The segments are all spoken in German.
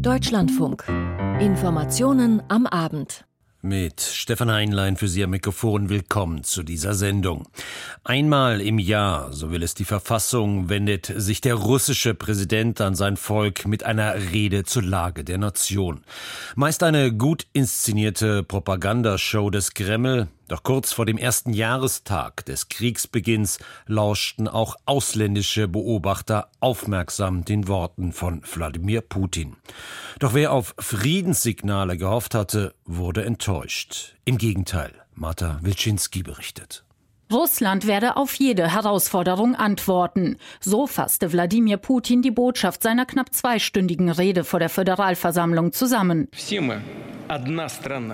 Deutschlandfunk. Informationen am Abend. Mit Stefan Heinlein für Sie am Mikrofon willkommen zu dieser Sendung. Einmal im Jahr, so will es die Verfassung, wendet sich der russische Präsident an sein Volk mit einer Rede zur Lage der Nation. Meist eine gut inszenierte Propagandashow des Kreml, doch kurz vor dem ersten Jahrestag des Kriegsbeginns lauschten auch ausländische Beobachter aufmerksam den Worten von Wladimir Putin. Doch wer auf Friedenssignale gehofft hatte, wurde enttäuscht. Im Gegenteil, Marta Wilczynski berichtet. Russland werde auf jede Herausforderung antworten. So fasste Wladimir Putin die Botschaft seiner knapp zweistündigen Rede vor der Föderalversammlung zusammen.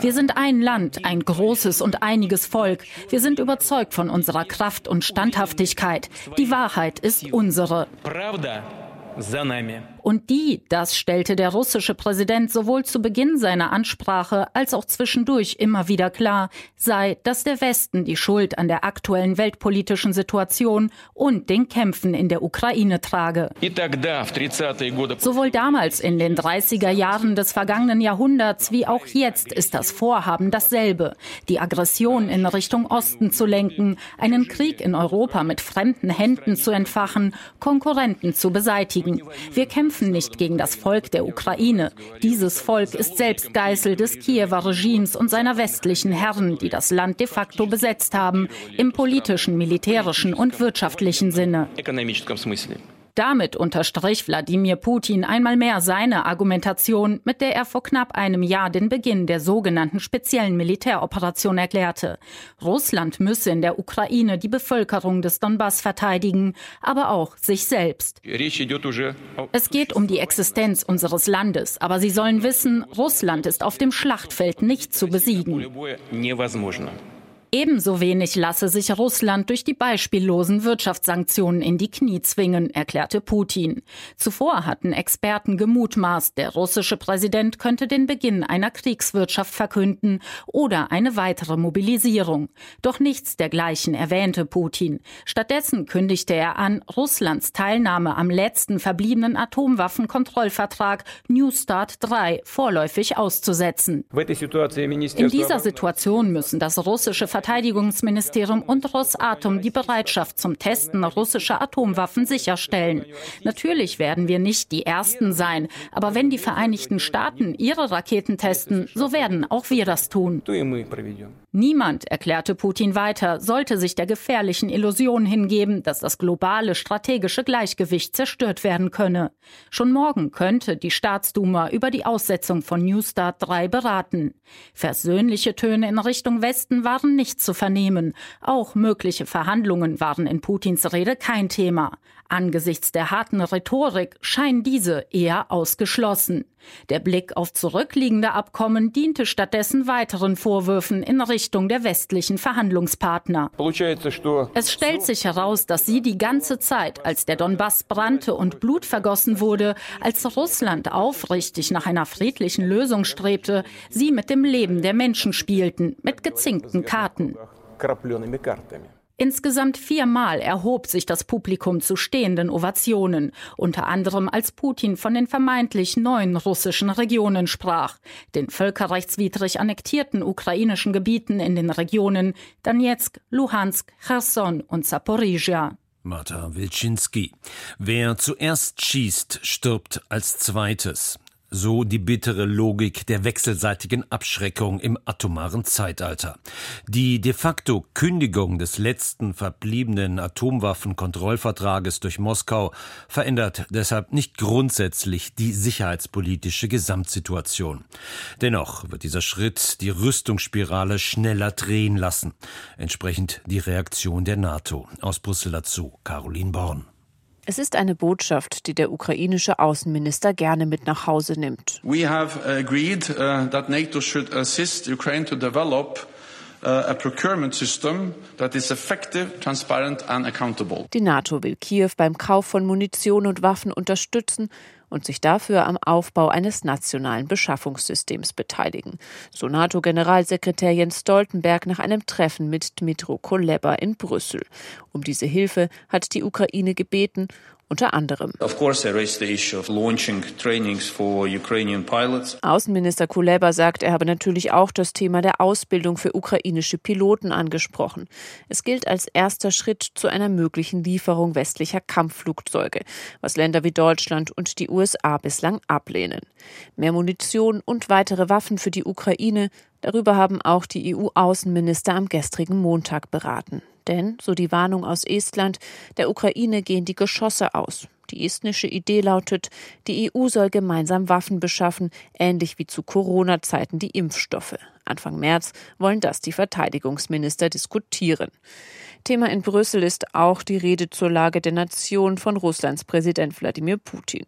Wir sind ein Land, ein großes und einiges Volk. Wir sind überzeugt von unserer Kraft und Standhaftigkeit. Die Wahrheit ist unsere. Und die, das stellte der russische Präsident sowohl zu Beginn seiner Ansprache als auch zwischendurch immer wieder klar, sei, dass der Westen die Schuld an der aktuellen weltpolitischen Situation und den Kämpfen in der Ukraine trage. Sowohl damals in den 30er Jahren des vergangenen Jahrhunderts wie auch jetzt ist das Vorhaben dasselbe, die Aggression in Richtung Osten zu lenken, einen Krieg in Europa mit fremden Händen zu entfachen, Konkurrenten zu beseitigen. Wir kämpfen kämpfen nicht gegen das Volk der Ukraine. Dieses Volk ist selbst Geißel des Kiewer Regimes und seiner westlichen Herren, die das Land de facto besetzt haben, im politischen, militärischen und wirtschaftlichen Sinne. Damit unterstrich Wladimir Putin einmal mehr seine Argumentation, mit der er vor knapp einem Jahr den Beginn der sogenannten speziellen Militäroperation erklärte. Russland müsse in der Ukraine die Bevölkerung des Donbass verteidigen, aber auch sich selbst. Es geht um die Existenz unseres Landes, aber Sie sollen wissen, Russland ist auf dem Schlachtfeld nicht zu besiegen. Ebenso wenig lasse sich Russland durch die beispiellosen Wirtschaftssanktionen in die Knie zwingen, erklärte Putin. Zuvor hatten Experten gemutmaßt, der russische Präsident könnte den Beginn einer Kriegswirtschaft verkünden oder eine weitere Mobilisierung. Doch nichts dergleichen erwähnte Putin. Stattdessen kündigte er an, Russlands Teilnahme am letzten verbliebenen Atomwaffenkontrollvertrag New START 3 vorläufig auszusetzen. In dieser Situation müssen das russische Verteidigungsministerium und Rosatom die Bereitschaft zum Testen russischer Atomwaffen sicherstellen. Natürlich werden wir nicht die Ersten sein, aber wenn die Vereinigten Staaten ihre Raketen testen, so werden auch wir das tun. Niemand, erklärte Putin weiter, sollte sich der gefährlichen Illusion hingeben, dass das globale strategische Gleichgewicht zerstört werden könne. Schon morgen könnte die Staatsduma über die Aussetzung von New Start 3 beraten. Versöhnliche Töne in Richtung Westen waren nicht zu vernehmen. Auch mögliche Verhandlungen waren in Putins Rede kein Thema. Angesichts der harten Rhetorik scheinen diese eher ausgeschlossen. Der Blick auf zurückliegende Abkommen diente stattdessen weiteren Vorwürfen in Richtung der westlichen Verhandlungspartner. Es stellt sich heraus, dass sie die ganze Zeit, als der Donbass brannte und Blut vergossen wurde, als Russland aufrichtig nach einer friedlichen Lösung strebte, sie mit dem Leben der Menschen spielten, mit gezinkten Karten. Insgesamt viermal erhob sich das Publikum zu stehenden Ovationen, unter anderem als Putin von den vermeintlich neuen russischen Regionen sprach, den völkerrechtswidrig annektierten ukrainischen Gebieten in den Regionen Donetsk, Luhansk, Cherson und Zaporizhia. Marta Wilczynski. Wer zuerst schießt, stirbt als zweites. So die bittere Logik der wechselseitigen Abschreckung im atomaren Zeitalter. Die de facto Kündigung des letzten verbliebenen Atomwaffenkontrollvertrages durch Moskau verändert deshalb nicht grundsätzlich die sicherheitspolitische Gesamtsituation. Dennoch wird dieser Schritt die Rüstungsspirale schneller drehen lassen. Entsprechend die Reaktion der NATO. Aus Brüssel dazu Caroline Born. Es ist eine Botschaft, die der ukrainische Außenminister gerne mit nach Hause nimmt. We have agreed uh, that NATO should assist Ukraine to develop uh, a procurement system that is effective, transparent and accountable. Die NATO will Kiew beim Kauf von Munition und Waffen unterstützen und sich dafür am Aufbau eines nationalen Beschaffungssystems beteiligen, so NATO-Generalsekretär Jens Stoltenberg nach einem Treffen mit Dmitro Kuleba in Brüssel. Um diese Hilfe hat die Ukraine gebeten unter anderem. Außenminister Kuleba sagt, er habe natürlich auch das Thema der Ausbildung für ukrainische Piloten angesprochen. Es gilt als erster Schritt zu einer möglichen Lieferung westlicher Kampfflugzeuge, was Länder wie Deutschland und die USA bislang ablehnen. Mehr Munition und weitere Waffen für die Ukraine, darüber haben auch die EU-Außenminister am gestrigen Montag beraten. Denn, so die Warnung aus Estland, der Ukraine gehen die Geschosse aus. Die estnische Idee lautet, die EU soll gemeinsam Waffen beschaffen, ähnlich wie zu Corona-Zeiten die Impfstoffe. Anfang März wollen das die Verteidigungsminister diskutieren. Thema in Brüssel ist auch die Rede zur Lage der Nation von Russlands Präsident Wladimir Putin.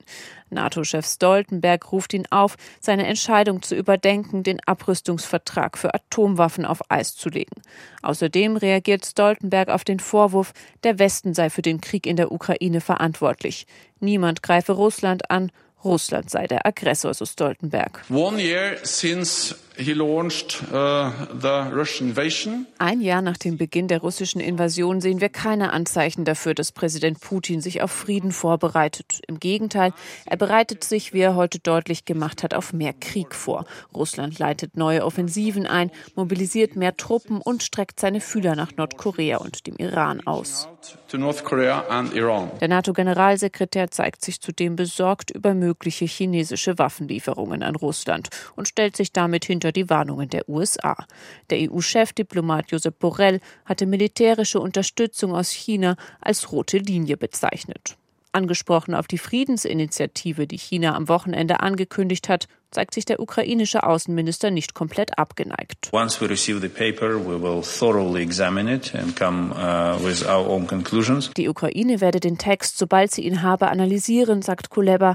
NATO-Chef Stoltenberg ruft ihn auf, seine Entscheidung zu überdenken, den Abrüstungsvertrag für Atomwaffen auf Eis zu legen. Außerdem reagiert Stoltenberg auf den Vorwurf, der Westen sei für den Krieg in der Ukraine verantwortlich. Niemand greife Russland an, Russland sei der Aggressor, so Stoltenberg. One year since launched uh, the Russian invasion. Ein Jahr nach dem Beginn der russischen Invasion sehen wir keine Anzeichen dafür, dass Präsident Putin sich auf Frieden vorbereitet. Im Gegenteil, er bereitet sich, wie er heute deutlich gemacht hat, auf mehr Krieg vor. Russland leitet neue Offensiven ein, mobilisiert mehr Truppen und streckt seine Fühler nach Nordkorea und dem Iran aus. Der NATO-Generalsekretär zeigt sich zudem besorgt über mögliche chinesische Waffenlieferungen an Russland und stellt sich damit hinter die Warnungen der USA. Der EU-Chefdiplomat Josep Borrell hatte militärische Unterstützung aus China als rote Linie bezeichnet. Angesprochen auf die Friedensinitiative, die China am Wochenende angekündigt hat, zeigt sich der ukrainische Außenminister nicht komplett abgeneigt. Uh, die Ukraine werde den Text, sobald sie ihn habe, analysieren, sagt Kuleba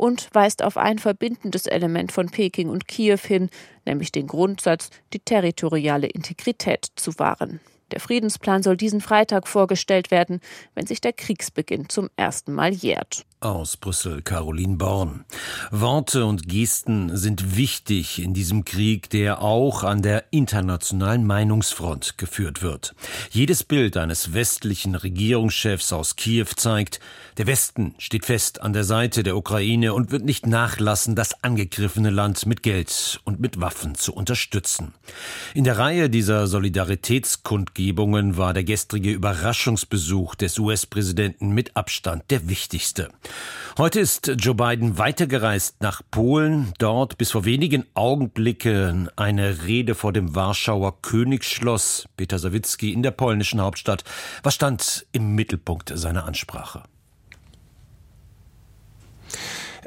und weist auf ein verbindendes Element von Peking und Kiew hin, nämlich den Grundsatz, die territoriale Integrität zu wahren. Der Friedensplan soll diesen Freitag vorgestellt werden, wenn sich der Kriegsbeginn zum ersten Mal jährt. Aus Brüssel Caroline Born. Worte und Gesten sind wichtig in diesem Krieg, der auch an der internationalen Meinungsfront geführt wird. Jedes Bild eines westlichen Regierungschefs aus Kiew zeigt, der Westen steht fest an der Seite der Ukraine und wird nicht nachlassen, das angegriffene Land mit Geld und mit Waffen zu unterstützen. In der Reihe dieser Solidaritätskundgebungen war der gestrige Überraschungsbesuch des US-Präsidenten mit Abstand der wichtigste. Heute ist Joe Biden weitergereist nach Polen, dort bis vor wenigen Augenblicken eine Rede vor dem Warschauer Königsschloss Peter Sawicki in der polnischen Hauptstadt. Was stand im Mittelpunkt seiner Ansprache?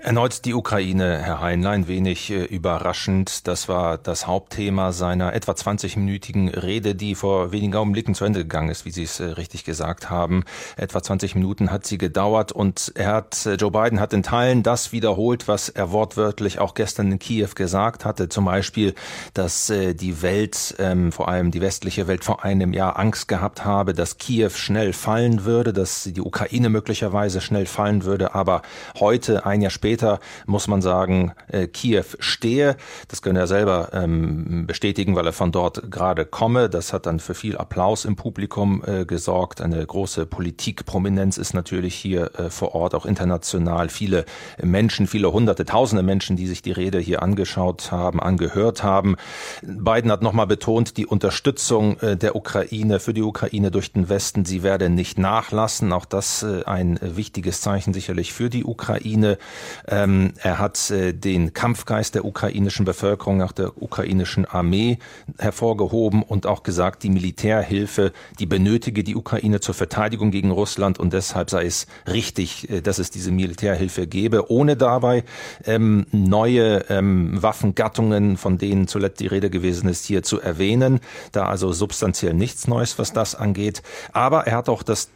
Erneut die Ukraine, Herr Heinlein, wenig äh, überraschend. Das war das Hauptthema seiner etwa 20-minütigen Rede, die vor wenigen Augenblicken zu Ende gegangen ist, wie Sie es äh, richtig gesagt haben. Etwa 20 Minuten hat sie gedauert und er hat, äh, Joe Biden hat in Teilen das wiederholt, was er wortwörtlich auch gestern in Kiew gesagt hatte. Zum Beispiel, dass äh, die Welt, ähm, vor allem die westliche Welt vor einem Jahr Angst gehabt habe, dass Kiew schnell fallen würde, dass die Ukraine möglicherweise schnell fallen würde. Aber heute, ein Jahr später, später muss man sagen, äh, Kiew stehe. Das können er selber ähm, bestätigen, weil er von dort gerade komme. Das hat dann für viel Applaus im Publikum äh, gesorgt. Eine große Politikprominenz ist natürlich hier äh, vor Ort, auch international. Viele Menschen, viele hunderte, tausende Menschen, die sich die Rede hier angeschaut haben, angehört haben. Biden hat nochmal betont, die Unterstützung äh, der Ukraine für die Ukraine durch den Westen, sie werde nicht nachlassen. Auch das äh, ein wichtiges Zeichen sicherlich für die Ukraine. Ähm, er hat äh, den Kampfgeist der ukrainischen Bevölkerung, nach der ukrainischen Armee hervorgehoben und auch gesagt, die Militärhilfe, die benötige die Ukraine zur Verteidigung gegen Russland und deshalb sei es richtig, äh, dass es diese Militärhilfe gebe, ohne dabei ähm, neue ähm, Waffengattungen, von denen zuletzt die Rede gewesen ist, hier zu erwähnen. Da also substanziell nichts Neues, was das angeht. Aber er hat auch das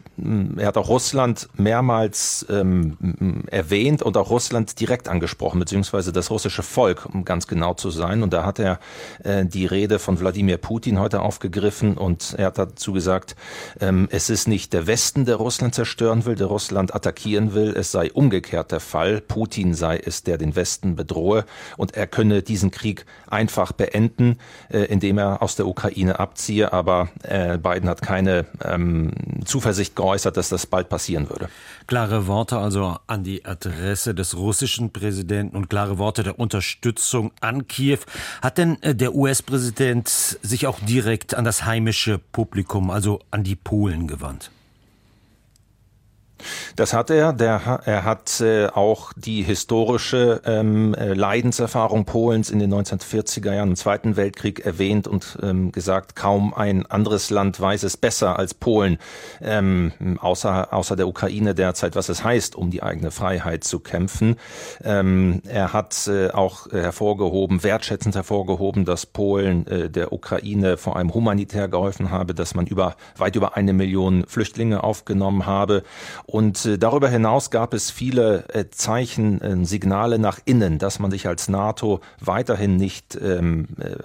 er hat auch Russland mehrmals ähm, erwähnt und auch Russland direkt angesprochen, beziehungsweise das russische Volk, um ganz genau zu sein. Und da hat er äh, die Rede von Wladimir Putin heute aufgegriffen und er hat dazu gesagt, ähm, es ist nicht der Westen, der Russland zerstören will, der Russland attackieren will, es sei umgekehrt der Fall. Putin sei es, der den Westen bedrohe und er könne diesen Krieg einfach beenden, äh, indem er aus der Ukraine abziehe. Aber äh, Biden hat keine ähm, Zuversicht geäußert, geäußert, dass das bald passieren würde. Klare Worte also an die Adresse des russischen Präsidenten und klare Worte der Unterstützung an Kiew. Hat denn äh, der US-Präsident sich auch direkt an das heimische Publikum, also an die Polen gewandt? Das hat er. Der, er hat äh, auch die historische ähm, äh, Leidenserfahrung Polens in den 1940er Jahren im Zweiten Weltkrieg erwähnt und ähm, gesagt, kaum ein anderes Land weiß es besser als Polen, ähm, außer, außer der Ukraine derzeit, was es heißt, um die eigene Freiheit zu kämpfen. Ähm, er hat äh, auch hervorgehoben, wertschätzend hervorgehoben, dass Polen äh, der Ukraine vor allem humanitär geholfen habe, dass man über weit über eine Million Flüchtlinge aufgenommen habe und äh, darüber hinaus gab es viele äh, Zeichen, äh, Signale nach innen, dass man sich als NATO weiterhin nicht, ähm, äh,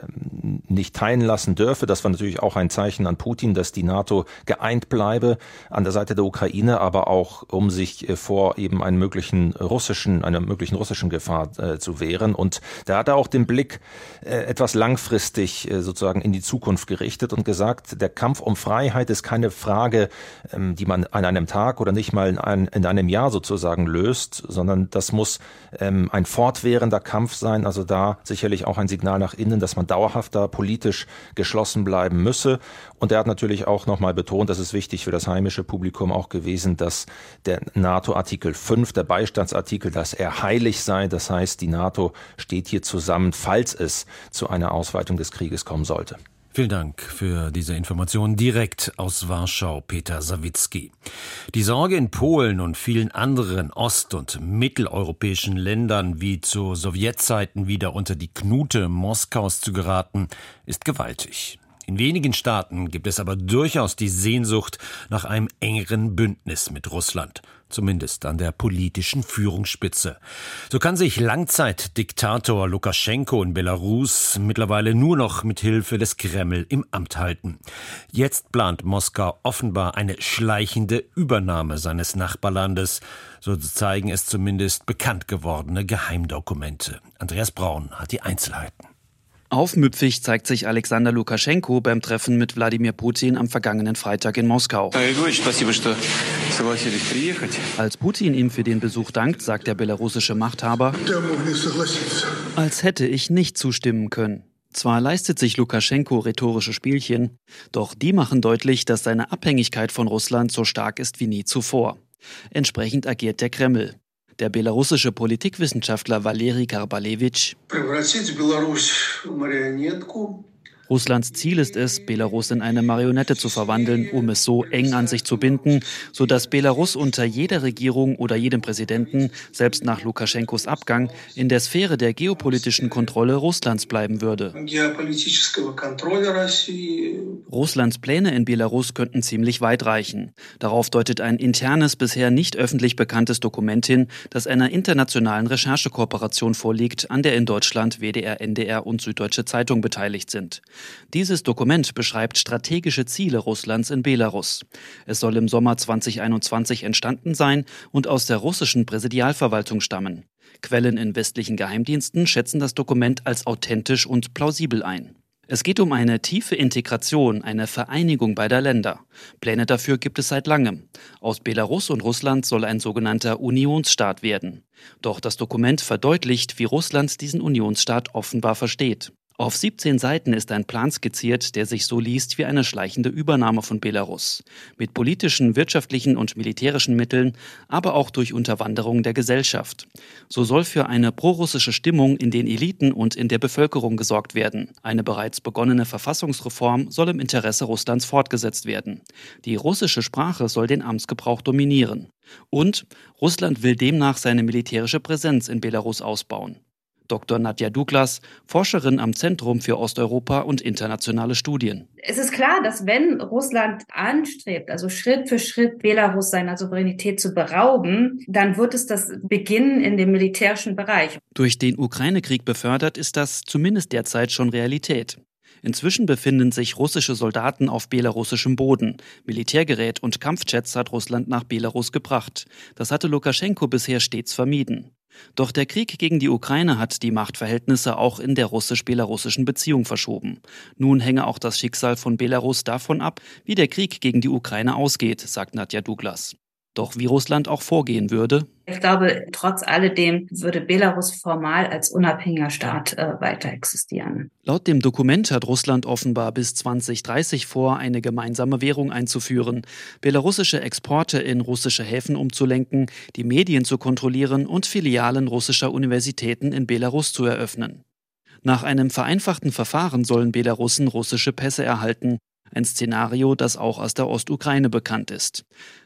nicht teilen lassen dürfe. Das war natürlich auch ein Zeichen an Putin, dass die NATO geeint bleibe an der Seite der Ukraine, aber auch um sich äh, vor eben einen möglichen russischen, einer möglichen russischen Gefahr äh, zu wehren. Und da hat er auch den Blick äh, etwas langfristig äh, sozusagen in die Zukunft gerichtet und gesagt, der Kampf um Freiheit ist keine Frage, ähm, die man an einem Tag oder nicht mal in, ein, in einem Jahr sozusagen löst, sondern das muss ähm, ein fortwährender Kampf sein. Also da sicherlich auch ein Signal nach innen, dass man dauerhaft da politisch geschlossen bleiben müsse. Und er hat natürlich auch nochmal betont, das ist wichtig für das heimische Publikum auch gewesen, dass der NATO-Artikel 5, der Beistandsartikel, dass er heilig sei. Das heißt, die NATO steht hier zusammen, falls es zu einer Ausweitung des Krieges kommen sollte. Vielen Dank für diese Information direkt aus Warschau, Peter Sawicki. Die Sorge in Polen und vielen anderen ost- und mitteleuropäischen Ländern, wie zu Sowjetzeiten wieder unter die Knute Moskaus zu geraten, ist gewaltig. In wenigen Staaten gibt es aber durchaus die Sehnsucht nach einem engeren Bündnis mit Russland, zumindest an der politischen Führungsspitze. So kann sich Langzeitdiktator Lukaschenko in Belarus mittlerweile nur noch mit Hilfe des Kreml im Amt halten. Jetzt plant Moskau offenbar eine schleichende Übernahme seines Nachbarlandes, so zeigen es zumindest bekannt gewordene Geheimdokumente. Andreas Braun hat die Einzelheiten. Aufmüpfig zeigt sich Alexander Lukaschenko beim Treffen mit Wladimir Putin am vergangenen Freitag in Moskau. Als Putin ihm für den Besuch dankt, sagt der belarussische Machthaber, als hätte ich nicht zustimmen können. Zwar leistet sich Lukaschenko rhetorische Spielchen, doch die machen deutlich, dass seine Abhängigkeit von Russland so stark ist wie nie zuvor. Entsprechend agiert der Kreml. Der belarussische Politikwissenschaftler Valeri Karbalevich Russlands Ziel ist es, Belarus in eine Marionette zu verwandeln, um es so eng an sich zu binden, sodass Belarus unter jeder Regierung oder jedem Präsidenten, selbst nach Lukaschenkos Abgang, in der Sphäre der geopolitischen Kontrolle Russlands bleiben würde. Russlands Pläne in Belarus könnten ziemlich weit reichen. Darauf deutet ein internes, bisher nicht öffentlich bekanntes Dokument hin, das einer internationalen Recherchekooperation vorliegt, an der in Deutschland WDR, NDR und Süddeutsche Zeitung beteiligt sind. Dieses Dokument beschreibt strategische Ziele Russlands in Belarus. Es soll im Sommer 2021 entstanden sein und aus der russischen Präsidialverwaltung stammen. Quellen in westlichen Geheimdiensten schätzen das Dokument als authentisch und plausibel ein. Es geht um eine tiefe Integration, eine Vereinigung beider Länder. Pläne dafür gibt es seit langem. Aus Belarus und Russland soll ein sogenannter Unionsstaat werden. Doch das Dokument verdeutlicht, wie Russland diesen Unionsstaat offenbar versteht. Auf 17 Seiten ist ein Plan skizziert, der sich so liest wie eine schleichende Übernahme von Belarus. Mit politischen, wirtschaftlichen und militärischen Mitteln, aber auch durch Unterwanderung der Gesellschaft. So soll für eine prorussische Stimmung in den Eliten und in der Bevölkerung gesorgt werden. Eine bereits begonnene Verfassungsreform soll im Interesse Russlands fortgesetzt werden. Die russische Sprache soll den Amtsgebrauch dominieren. Und Russland will demnach seine militärische Präsenz in Belarus ausbauen. Dr. Nadja Douglas, Forscherin am Zentrum für Osteuropa und internationale Studien. Es ist klar, dass wenn Russland anstrebt, also Schritt für Schritt Belarus seiner Souveränität zu berauben, dann wird es das beginnen in dem militärischen Bereich. Durch den Ukraine-Krieg befördert ist das zumindest derzeit schon Realität. Inzwischen befinden sich russische Soldaten auf belarussischem Boden. Militärgerät und Kampfjets hat Russland nach Belarus gebracht. Das hatte Lukaschenko bisher stets vermieden. Doch der Krieg gegen die Ukraine hat die Machtverhältnisse auch in der russisch-belarussischen Beziehung verschoben. Nun hänge auch das Schicksal von Belarus davon ab, wie der Krieg gegen die Ukraine ausgeht, sagt Nadja Douglas. Doch wie Russland auch vorgehen würde. Ich glaube, trotz alledem würde Belarus formal als unabhängiger Staat äh, weiter existieren. Laut dem Dokument hat Russland offenbar bis 2030 vor, eine gemeinsame Währung einzuführen, belarussische Exporte in russische Häfen umzulenken, die Medien zu kontrollieren und Filialen russischer Universitäten in Belarus zu eröffnen. Nach einem vereinfachten Verfahren sollen Belarussen russische Pässe erhalten. Ein Szenario, das auch aus der Ostukraine bekannt ist.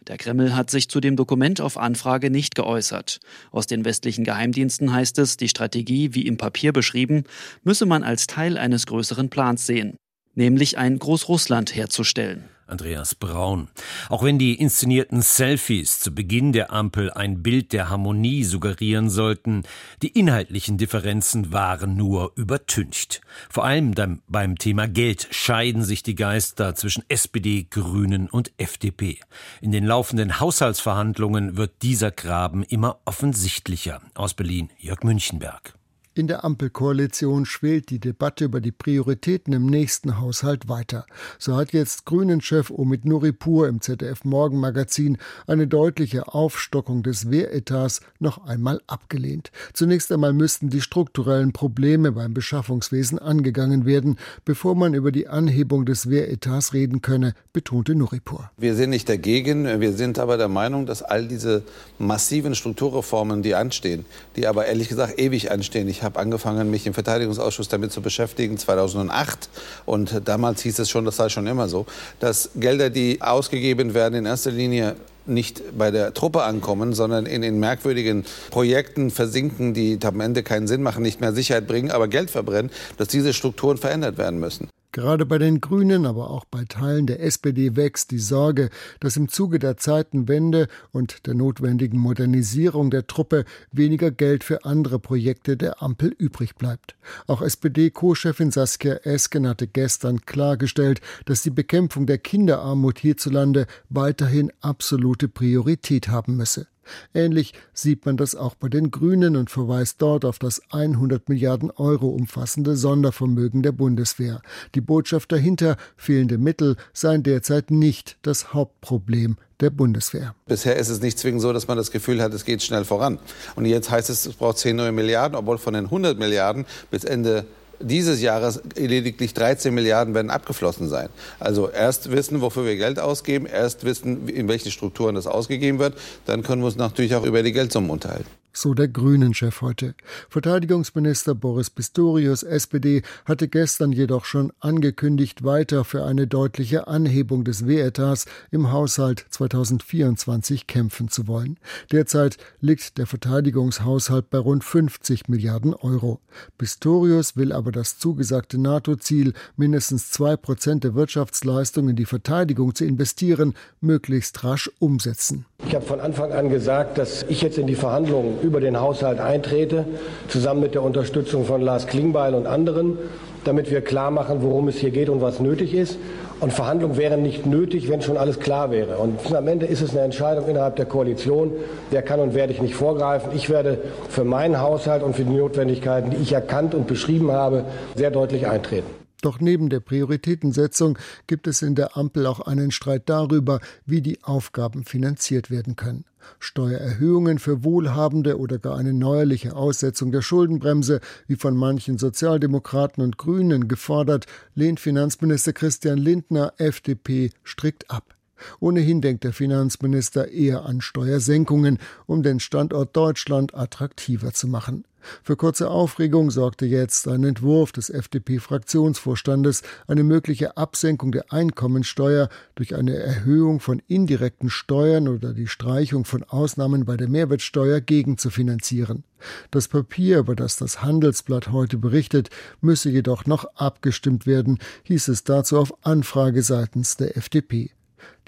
Der Kreml hat sich zu dem Dokument auf Anfrage nicht geäußert. Aus den westlichen Geheimdiensten heißt es, die Strategie, wie im Papier beschrieben, müsse man als Teil eines größeren Plans sehen, nämlich ein Großrussland herzustellen. Andreas Braun. Auch wenn die inszenierten Selfies zu Beginn der Ampel ein Bild der Harmonie suggerieren sollten, die inhaltlichen Differenzen waren nur übertüncht. Vor allem beim Thema Geld scheiden sich die Geister zwischen SPD, Grünen und FDP. In den laufenden Haushaltsverhandlungen wird dieser Graben immer offensichtlicher. Aus Berlin Jörg Münchenberg. In der Ampelkoalition schwelt die Debatte über die Prioritäten im nächsten Haushalt weiter. So hat jetzt Grünen-Chef Omid Nuripur im ZDF Morgenmagazin eine deutliche Aufstockung des Wehretats noch einmal abgelehnt. Zunächst einmal müssten die strukturellen Probleme beim Beschaffungswesen angegangen werden, bevor man über die Anhebung des Wehretats reden könne, betonte Nuripur. Wir sind nicht dagegen, wir sind aber der Meinung, dass all diese massiven Strukturreformen, die anstehen, die aber ehrlich gesagt ewig anstehen, ich habe angefangen, mich im Verteidigungsausschuss damit zu beschäftigen, 2008. Und damals hieß es schon, das sei schon immer so, dass Gelder, die ausgegeben werden, in erster Linie nicht bei der Truppe ankommen, sondern in den merkwürdigen Projekten versinken, die am Ende keinen Sinn machen, nicht mehr Sicherheit bringen, aber Geld verbrennen, dass diese Strukturen verändert werden müssen. Gerade bei den Grünen, aber auch bei Teilen der SPD wächst die Sorge, dass im Zuge der Zeitenwende und der notwendigen Modernisierung der Truppe weniger Geld für andere Projekte der Ampel übrig bleibt. Auch SPD-Co-Chefin Saskia Esken hatte gestern klargestellt, dass die Bekämpfung der Kinderarmut hierzulande weiterhin absolute Priorität haben müsse. Ähnlich sieht man das auch bei den Grünen und verweist dort auf das 100 Milliarden Euro umfassende Sondervermögen der Bundeswehr. Die Botschaft dahinter, fehlende Mittel, seien derzeit nicht das Hauptproblem der Bundeswehr. Bisher ist es nicht zwingend so, dass man das Gefühl hat, es geht schnell voran. Und jetzt heißt es, es braucht 10 neue Milliarden, obwohl von den 100 Milliarden bis Ende dieses Jahres lediglich 13 Milliarden werden abgeflossen sein. Also erst wissen, wofür wir Geld ausgeben, erst wissen, in welchen Strukturen das ausgegeben wird, dann können wir uns natürlich auch über die Geldsummen unterhalten so der Grünen-Chef heute. Verteidigungsminister Boris Pistorius, SPD, hatte gestern jedoch schon angekündigt, weiter für eine deutliche Anhebung des Wehretats im Haushalt 2024 kämpfen zu wollen. Derzeit liegt der Verteidigungshaushalt bei rund 50 Milliarden Euro. Pistorius will aber das zugesagte NATO-Ziel, mindestens zwei Prozent der Wirtschaftsleistung in die Verteidigung zu investieren, möglichst rasch umsetzen. Ich habe von Anfang an gesagt, dass ich jetzt in die Verhandlungen über den Haushalt eintrete, zusammen mit der Unterstützung von Lars Klingbeil und anderen, damit wir klar machen, worum es hier geht und was nötig ist. Und Verhandlungen wären nicht nötig, wenn schon alles klar wäre. Und am Ende ist es eine Entscheidung innerhalb der Koalition. Der kann und werde ich nicht vorgreifen. Ich werde für meinen Haushalt und für die Notwendigkeiten, die ich erkannt und beschrieben habe, sehr deutlich eintreten. Doch neben der Prioritätensetzung gibt es in der Ampel auch einen Streit darüber, wie die Aufgaben finanziert werden können. Steuererhöhungen für Wohlhabende oder gar eine neuerliche Aussetzung der Schuldenbremse, wie von manchen Sozialdemokraten und Grünen gefordert, lehnt Finanzminister Christian Lindner FDP strikt ab. Ohnehin denkt der Finanzminister eher an Steuersenkungen, um den Standort Deutschland attraktiver zu machen. Für kurze Aufregung sorgte jetzt ein Entwurf des FDP-Fraktionsvorstandes, eine mögliche Absenkung der Einkommensteuer durch eine Erhöhung von indirekten Steuern oder die Streichung von Ausnahmen bei der Mehrwertsteuer gegenzufinanzieren. Das Papier, über das das Handelsblatt heute berichtet, müsse jedoch noch abgestimmt werden, hieß es dazu auf Anfrage seitens der FDP.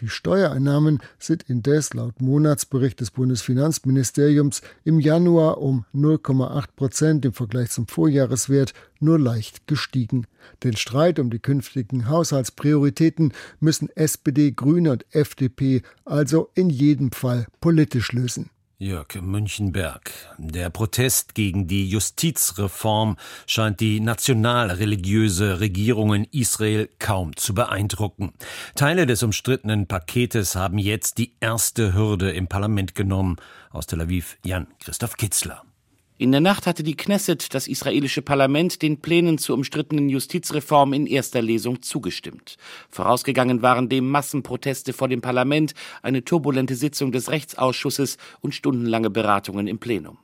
Die Steuereinnahmen sind indes laut Monatsbericht des Bundesfinanzministeriums im Januar um 0,8 Prozent im Vergleich zum Vorjahreswert nur leicht gestiegen. Den Streit um die künftigen Haushaltsprioritäten müssen SPD, Grüne und FDP also in jedem Fall politisch lösen. Jörg Münchenberg. Der Protest gegen die Justizreform scheint die nationalreligiöse Regierung in Israel kaum zu beeindrucken. Teile des umstrittenen Paketes haben jetzt die erste Hürde im Parlament genommen. Aus Tel Aviv Jan Christoph Kitzler. In der Nacht hatte die Knesset, das israelische Parlament, den Plänen zur umstrittenen Justizreform in erster Lesung zugestimmt. Vorausgegangen waren dem Massenproteste vor dem Parlament, eine turbulente Sitzung des Rechtsausschusses und stundenlange Beratungen im Plenum.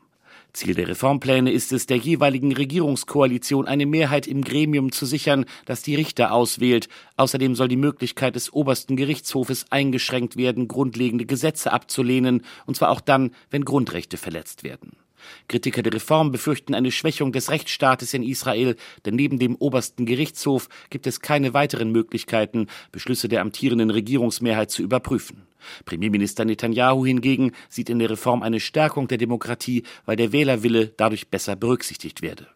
Ziel der Reformpläne ist es, der jeweiligen Regierungskoalition eine Mehrheit im Gremium zu sichern, das die Richter auswählt. Außerdem soll die Möglichkeit des obersten Gerichtshofes eingeschränkt werden, grundlegende Gesetze abzulehnen, und zwar auch dann, wenn Grundrechte verletzt werden. Kritiker der Reform befürchten eine Schwächung des Rechtsstaates in Israel, denn neben dem obersten Gerichtshof gibt es keine weiteren Möglichkeiten, Beschlüsse der amtierenden Regierungsmehrheit zu überprüfen. Premierminister Netanyahu hingegen sieht in der Reform eine Stärkung der Demokratie, weil der Wählerwille dadurch besser berücksichtigt werde.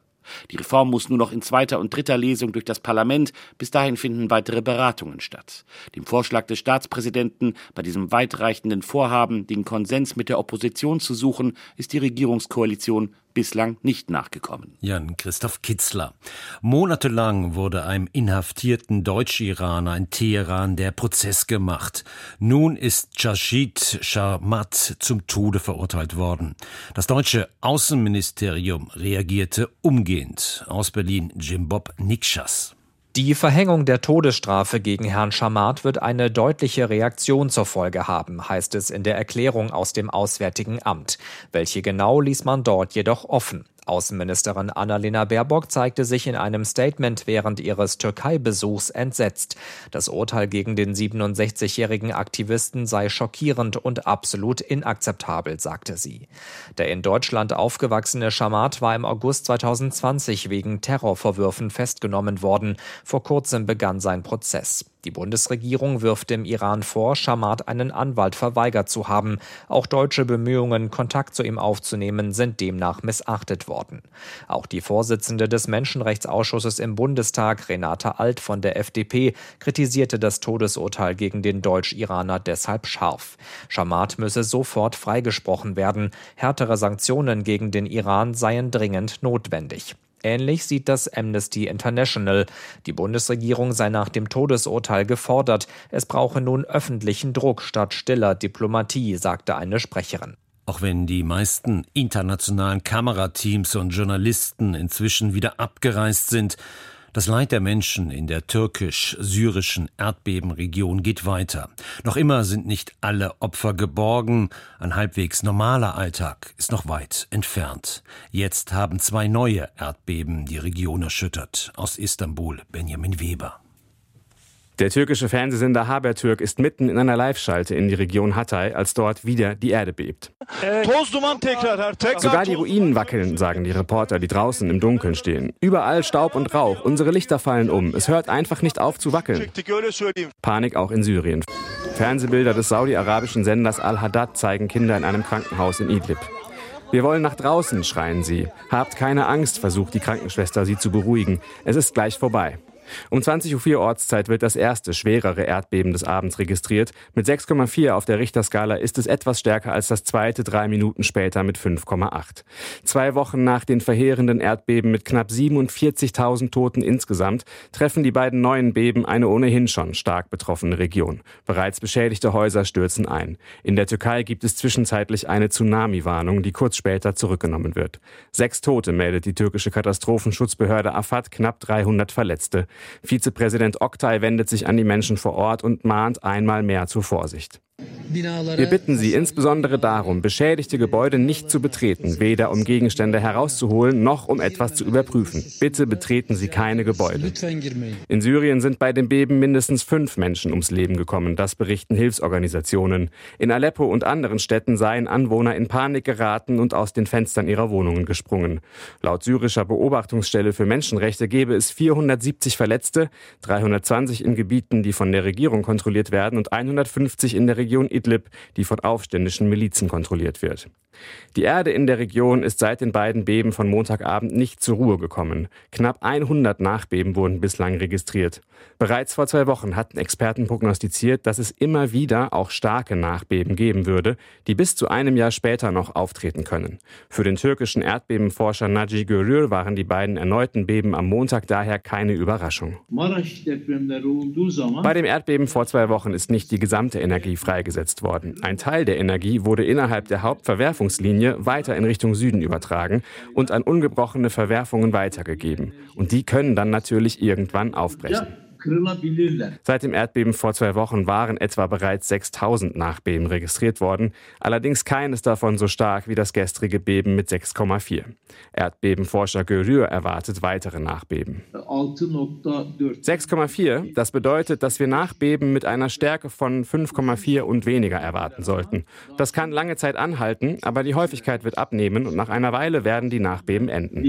Die Reform muss nur noch in zweiter und dritter Lesung durch das Parlament. Bis dahin finden weitere Beratungen statt. Dem Vorschlag des Staatspräsidenten, bei diesem weitreichenden Vorhaben den Konsens mit der Opposition zu suchen, ist die Regierungskoalition bislang nicht nachgekommen. Jan Christoph Kitzler. Monatelang wurde einem inhaftierten Deutsch-Iraner in Teheran der Prozess gemacht. Nun ist Jashid Sharmat zum Tode verurteilt worden. Das deutsche Außenministerium reagierte umgehend. Aus Berlin Jim Bob Nikschas. Die Verhängung der Todesstrafe gegen Herrn Schamat wird eine deutliche Reaktion zur Folge haben, heißt es in der Erklärung aus dem Auswärtigen Amt. Welche genau ließ man dort jedoch offen. Außenministerin Annalena Baerbock zeigte sich in einem Statement während ihres Türkei-Besuchs entsetzt. Das Urteil gegen den 67-jährigen Aktivisten sei schockierend und absolut inakzeptabel, sagte sie. Der in Deutschland aufgewachsene Schamat war im August 2020 wegen Terrorvorwürfen festgenommen worden. Vor kurzem begann sein Prozess. Die Bundesregierung wirft dem Iran vor, Schamat einen Anwalt verweigert zu haben. Auch deutsche Bemühungen, Kontakt zu ihm aufzunehmen, sind demnach missachtet worden. Auch die Vorsitzende des Menschenrechtsausschusses im Bundestag, Renate Alt von der FDP, kritisierte das Todesurteil gegen den Deutsch-Iraner deshalb scharf. Schamat müsse sofort freigesprochen werden. Härtere Sanktionen gegen den Iran seien dringend notwendig. Ähnlich sieht das Amnesty International. Die Bundesregierung sei nach dem Todesurteil gefordert, es brauche nun öffentlichen Druck statt stiller Diplomatie, sagte eine Sprecherin. Auch wenn die meisten internationalen Kamerateams und Journalisten inzwischen wieder abgereist sind, das Leid der Menschen in der türkisch-syrischen Erdbebenregion geht weiter. Noch immer sind nicht alle Opfer geborgen. Ein halbwegs normaler Alltag ist noch weit entfernt. Jetzt haben zwei neue Erdbeben die Region erschüttert. Aus Istanbul Benjamin Weber. Der türkische Fernsehsender Habertürk ist mitten in einer Live-Schalte in die Region Hatay, als dort wieder die Erde bebt. Sogar die Ruinen wackeln, sagen die Reporter, die draußen im Dunkeln stehen. Überall Staub und Rauch, unsere Lichter fallen um. Es hört einfach nicht auf zu wackeln. Panik auch in Syrien. Fernsehbilder des saudi-arabischen Senders Al-Haddad zeigen Kinder in einem Krankenhaus in Idlib. Wir wollen nach draußen, schreien sie. Habt keine Angst, versucht die Krankenschwester sie zu beruhigen. Es ist gleich vorbei. Um 20.04 Uhr Ortszeit wird das erste schwerere Erdbeben des Abends registriert. Mit 6,4 auf der Richterskala ist es etwas stärker als das zweite drei Minuten später mit 5,8. Zwei Wochen nach den verheerenden Erdbeben mit knapp 47.000 Toten insgesamt treffen die beiden neuen Beben eine ohnehin schon stark betroffene Region. Bereits beschädigte Häuser stürzen ein. In der Türkei gibt es zwischenzeitlich eine Tsunami-Warnung, die kurz später zurückgenommen wird. Sechs Tote meldet die türkische Katastrophenschutzbehörde Afad, knapp 300 Verletzte. Vizepräsident Oktay wendet sich an die Menschen vor Ort und mahnt einmal mehr zur Vorsicht. Wir bitten Sie insbesondere darum, beschädigte Gebäude nicht zu betreten, weder um Gegenstände herauszuholen noch um etwas zu überprüfen. Bitte betreten Sie keine Gebäude. In Syrien sind bei dem Beben mindestens fünf Menschen ums Leben gekommen, das berichten Hilfsorganisationen. In Aleppo und anderen Städten seien Anwohner in Panik geraten und aus den Fenstern ihrer Wohnungen gesprungen. Laut syrischer Beobachtungsstelle für Menschenrechte gäbe es 470 Verletzte, 320 in Gebieten, die von der Regierung kontrolliert werden und 150 in der Region Idlib, die von aufständischen Milizen kontrolliert wird. Die Erde in der Region ist seit den beiden Beben von Montagabend nicht zur Ruhe gekommen. Knapp 100 Nachbeben wurden bislang registriert. Bereits vor zwei Wochen hatten Experten prognostiziert, dass es immer wieder auch starke Nachbeben geben würde, die bis zu einem Jahr später noch auftreten können. Für den türkischen Erdbebenforscher Naci Görür waren die beiden erneuten Beben am Montag daher keine Überraschung. Bei dem Erdbeben vor zwei Wochen ist nicht die gesamte Energie freigesetzt worden. Ein Teil der Energie wurde innerhalb der Hauptverwerfungslinie weiter in Richtung Süden übertragen und an ungebrochene Verwerfungen weitergegeben. Und die können dann natürlich irgendwann aufbrechen. Seit dem Erdbeben vor zwei Wochen waren etwa bereits 6000 Nachbeben registriert worden, allerdings keines davon so stark wie das gestrige Beben mit 6,4. Erdbebenforscher Görür erwartet weitere Nachbeben. 6,4, das bedeutet, dass wir Nachbeben mit einer Stärke von 5,4 und weniger erwarten sollten. Das kann lange Zeit anhalten, aber die Häufigkeit wird abnehmen und nach einer Weile werden die Nachbeben enden.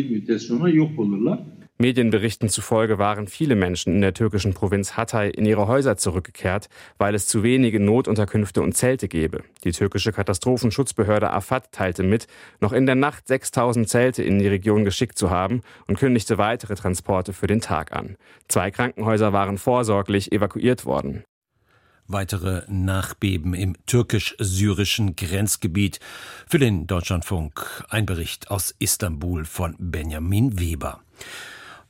Medienberichten zufolge waren viele Menschen in der türkischen Provinz Hatay in ihre Häuser zurückgekehrt, weil es zu wenige Notunterkünfte und Zelte gäbe. Die türkische Katastrophenschutzbehörde AFAD teilte mit, noch in der Nacht 6000 Zelte in die Region geschickt zu haben und kündigte weitere Transporte für den Tag an. Zwei Krankenhäuser waren vorsorglich evakuiert worden. Weitere Nachbeben im türkisch-syrischen Grenzgebiet. Für den Deutschlandfunk ein Bericht aus Istanbul von Benjamin Weber.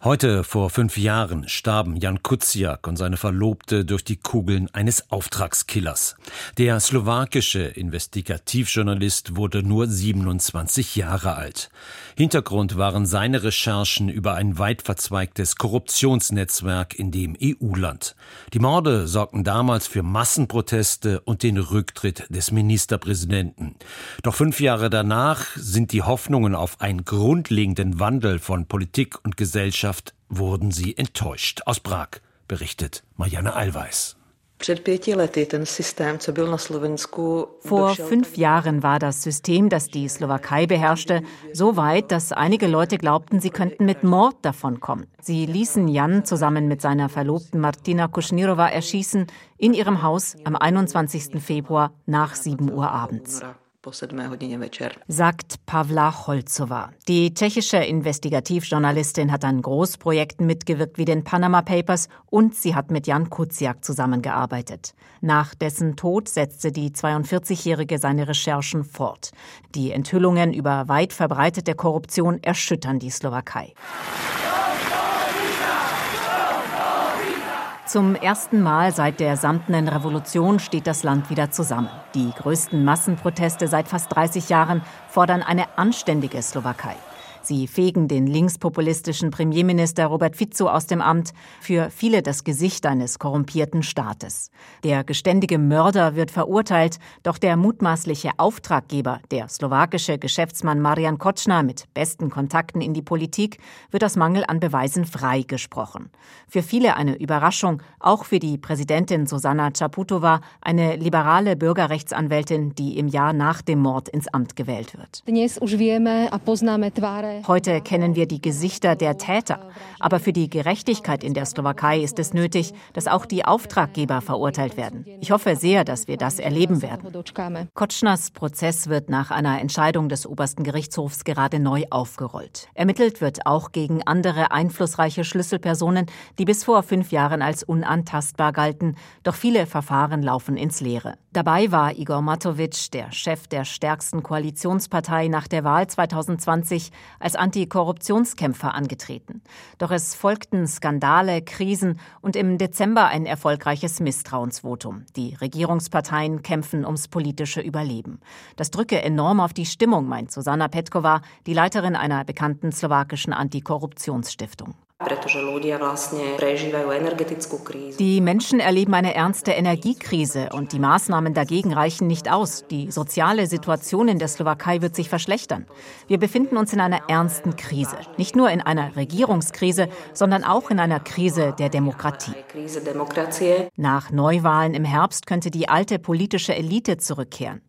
Heute vor fünf Jahren starben Jan Kuciak und seine Verlobte durch die Kugeln eines Auftragskillers. Der slowakische Investigativjournalist wurde nur 27 Jahre alt. Hintergrund waren seine Recherchen über ein weit verzweigtes Korruptionsnetzwerk in dem EU-Land. Die Morde sorgten damals für Massenproteste und den Rücktritt des Ministerpräsidenten. Doch fünf Jahre danach sind die Hoffnungen auf einen grundlegenden Wandel von Politik und Gesellschaft Mannschaft wurden sie enttäuscht. Aus Prag berichtet Marianne Allweis. Vor fünf Jahren war das System, das die Slowakei beherrschte, so weit, dass einige Leute glaubten, sie könnten mit Mord davonkommen. Sie ließen Jan zusammen mit seiner Verlobten Martina Kuschnirova erschießen in ihrem Haus am 21. Februar nach 7 Uhr abends sagt Pavla Holzova. Die tschechische Investigativjournalistin hat an Großprojekten mitgewirkt wie den Panama Papers und sie hat mit Jan Kuciak zusammengearbeitet. Nach dessen Tod setzte die 42-Jährige seine Recherchen fort. Die Enthüllungen über weit verbreitete Korruption erschüttern die Slowakei. Zum ersten Mal seit der samtenen Revolution steht das Land wieder zusammen. Die größten Massenproteste seit fast 30 Jahren fordern eine anständige Slowakei. Sie fegen den linkspopulistischen Premierminister Robert Fico aus dem Amt, für viele das Gesicht eines korrumpierten Staates. Der geständige Mörder wird verurteilt, doch der mutmaßliche Auftraggeber, der slowakische Geschäftsmann Marian Kotschner mit besten Kontakten in die Politik, wird aus Mangel an Beweisen freigesprochen. Für viele eine Überraschung, auch für die Präsidentin Susanna Czaputova, eine liberale Bürgerrechtsanwältin, die im Jahr nach dem Mord ins Amt gewählt wird. Heute kennen wir die Gesichter der Täter. Aber für die Gerechtigkeit in der Slowakei ist es nötig, dass auch die Auftraggeber verurteilt werden. Ich hoffe sehr, dass wir das erleben werden. Kotschners Prozess wird nach einer Entscheidung des obersten Gerichtshofs gerade neu aufgerollt. Ermittelt wird auch gegen andere einflussreiche Schlüsselpersonen, die bis vor fünf Jahren als unantastbar galten. Doch viele Verfahren laufen ins Leere. Dabei war Igor Matovic, der Chef der stärksten Koalitionspartei nach der Wahl 2020, als Antikorruptionskämpfer angetreten. Doch es folgten Skandale, Krisen und im Dezember ein erfolgreiches Misstrauensvotum. Die Regierungsparteien kämpfen ums politische Überleben. Das drücke enorm auf die Stimmung, meint Susanna Petkova, die Leiterin einer bekannten slowakischen Antikorruptionsstiftung. Die Menschen erleben eine ernste Energiekrise und die Maßnahmen dagegen reichen nicht aus. Die soziale Situation in der Slowakei wird sich verschlechtern. Wir befinden uns in einer ernsten Krise. Nicht nur in einer Regierungskrise, sondern auch in einer Krise der Demokratie. Nach Neuwahlen im Herbst könnte die alte politische Elite zurückkehren.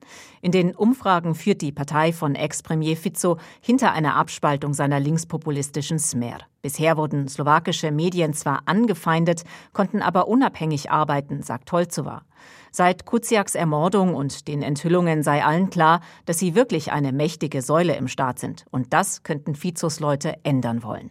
In den Umfragen führt die Partei von Ex-Premier Fico hinter einer Abspaltung seiner linkspopulistischen Smer. Bisher wurden slowakische Medien zwar angefeindet, konnten aber unabhängig arbeiten, sagt Holzowa. Seit Kuciaks Ermordung und den Enthüllungen sei allen klar, dass sie wirklich eine mächtige Säule im Staat sind. Und das könnten Fizos Leute ändern wollen.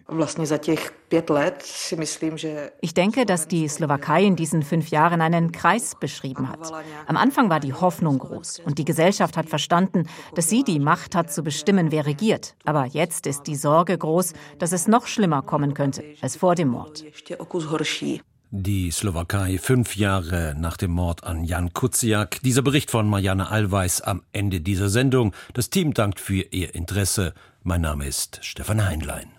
Ich denke, dass die Slowakei in diesen fünf Jahren einen Kreis beschrieben hat. Am Anfang war die Hoffnung groß und die Gesellschaft hat verstanden, dass sie die Macht hat zu bestimmen, wer regiert. Aber jetzt ist die Sorge groß, dass es noch schlimmer kommen könnte als vor dem Mord. Die Slowakei fünf Jahre nach dem Mord an Jan Kuciak. Dieser Bericht von Marianne Allweis am Ende dieser Sendung. Das Team dankt für Ihr Interesse. Mein Name ist Stefan Heinlein.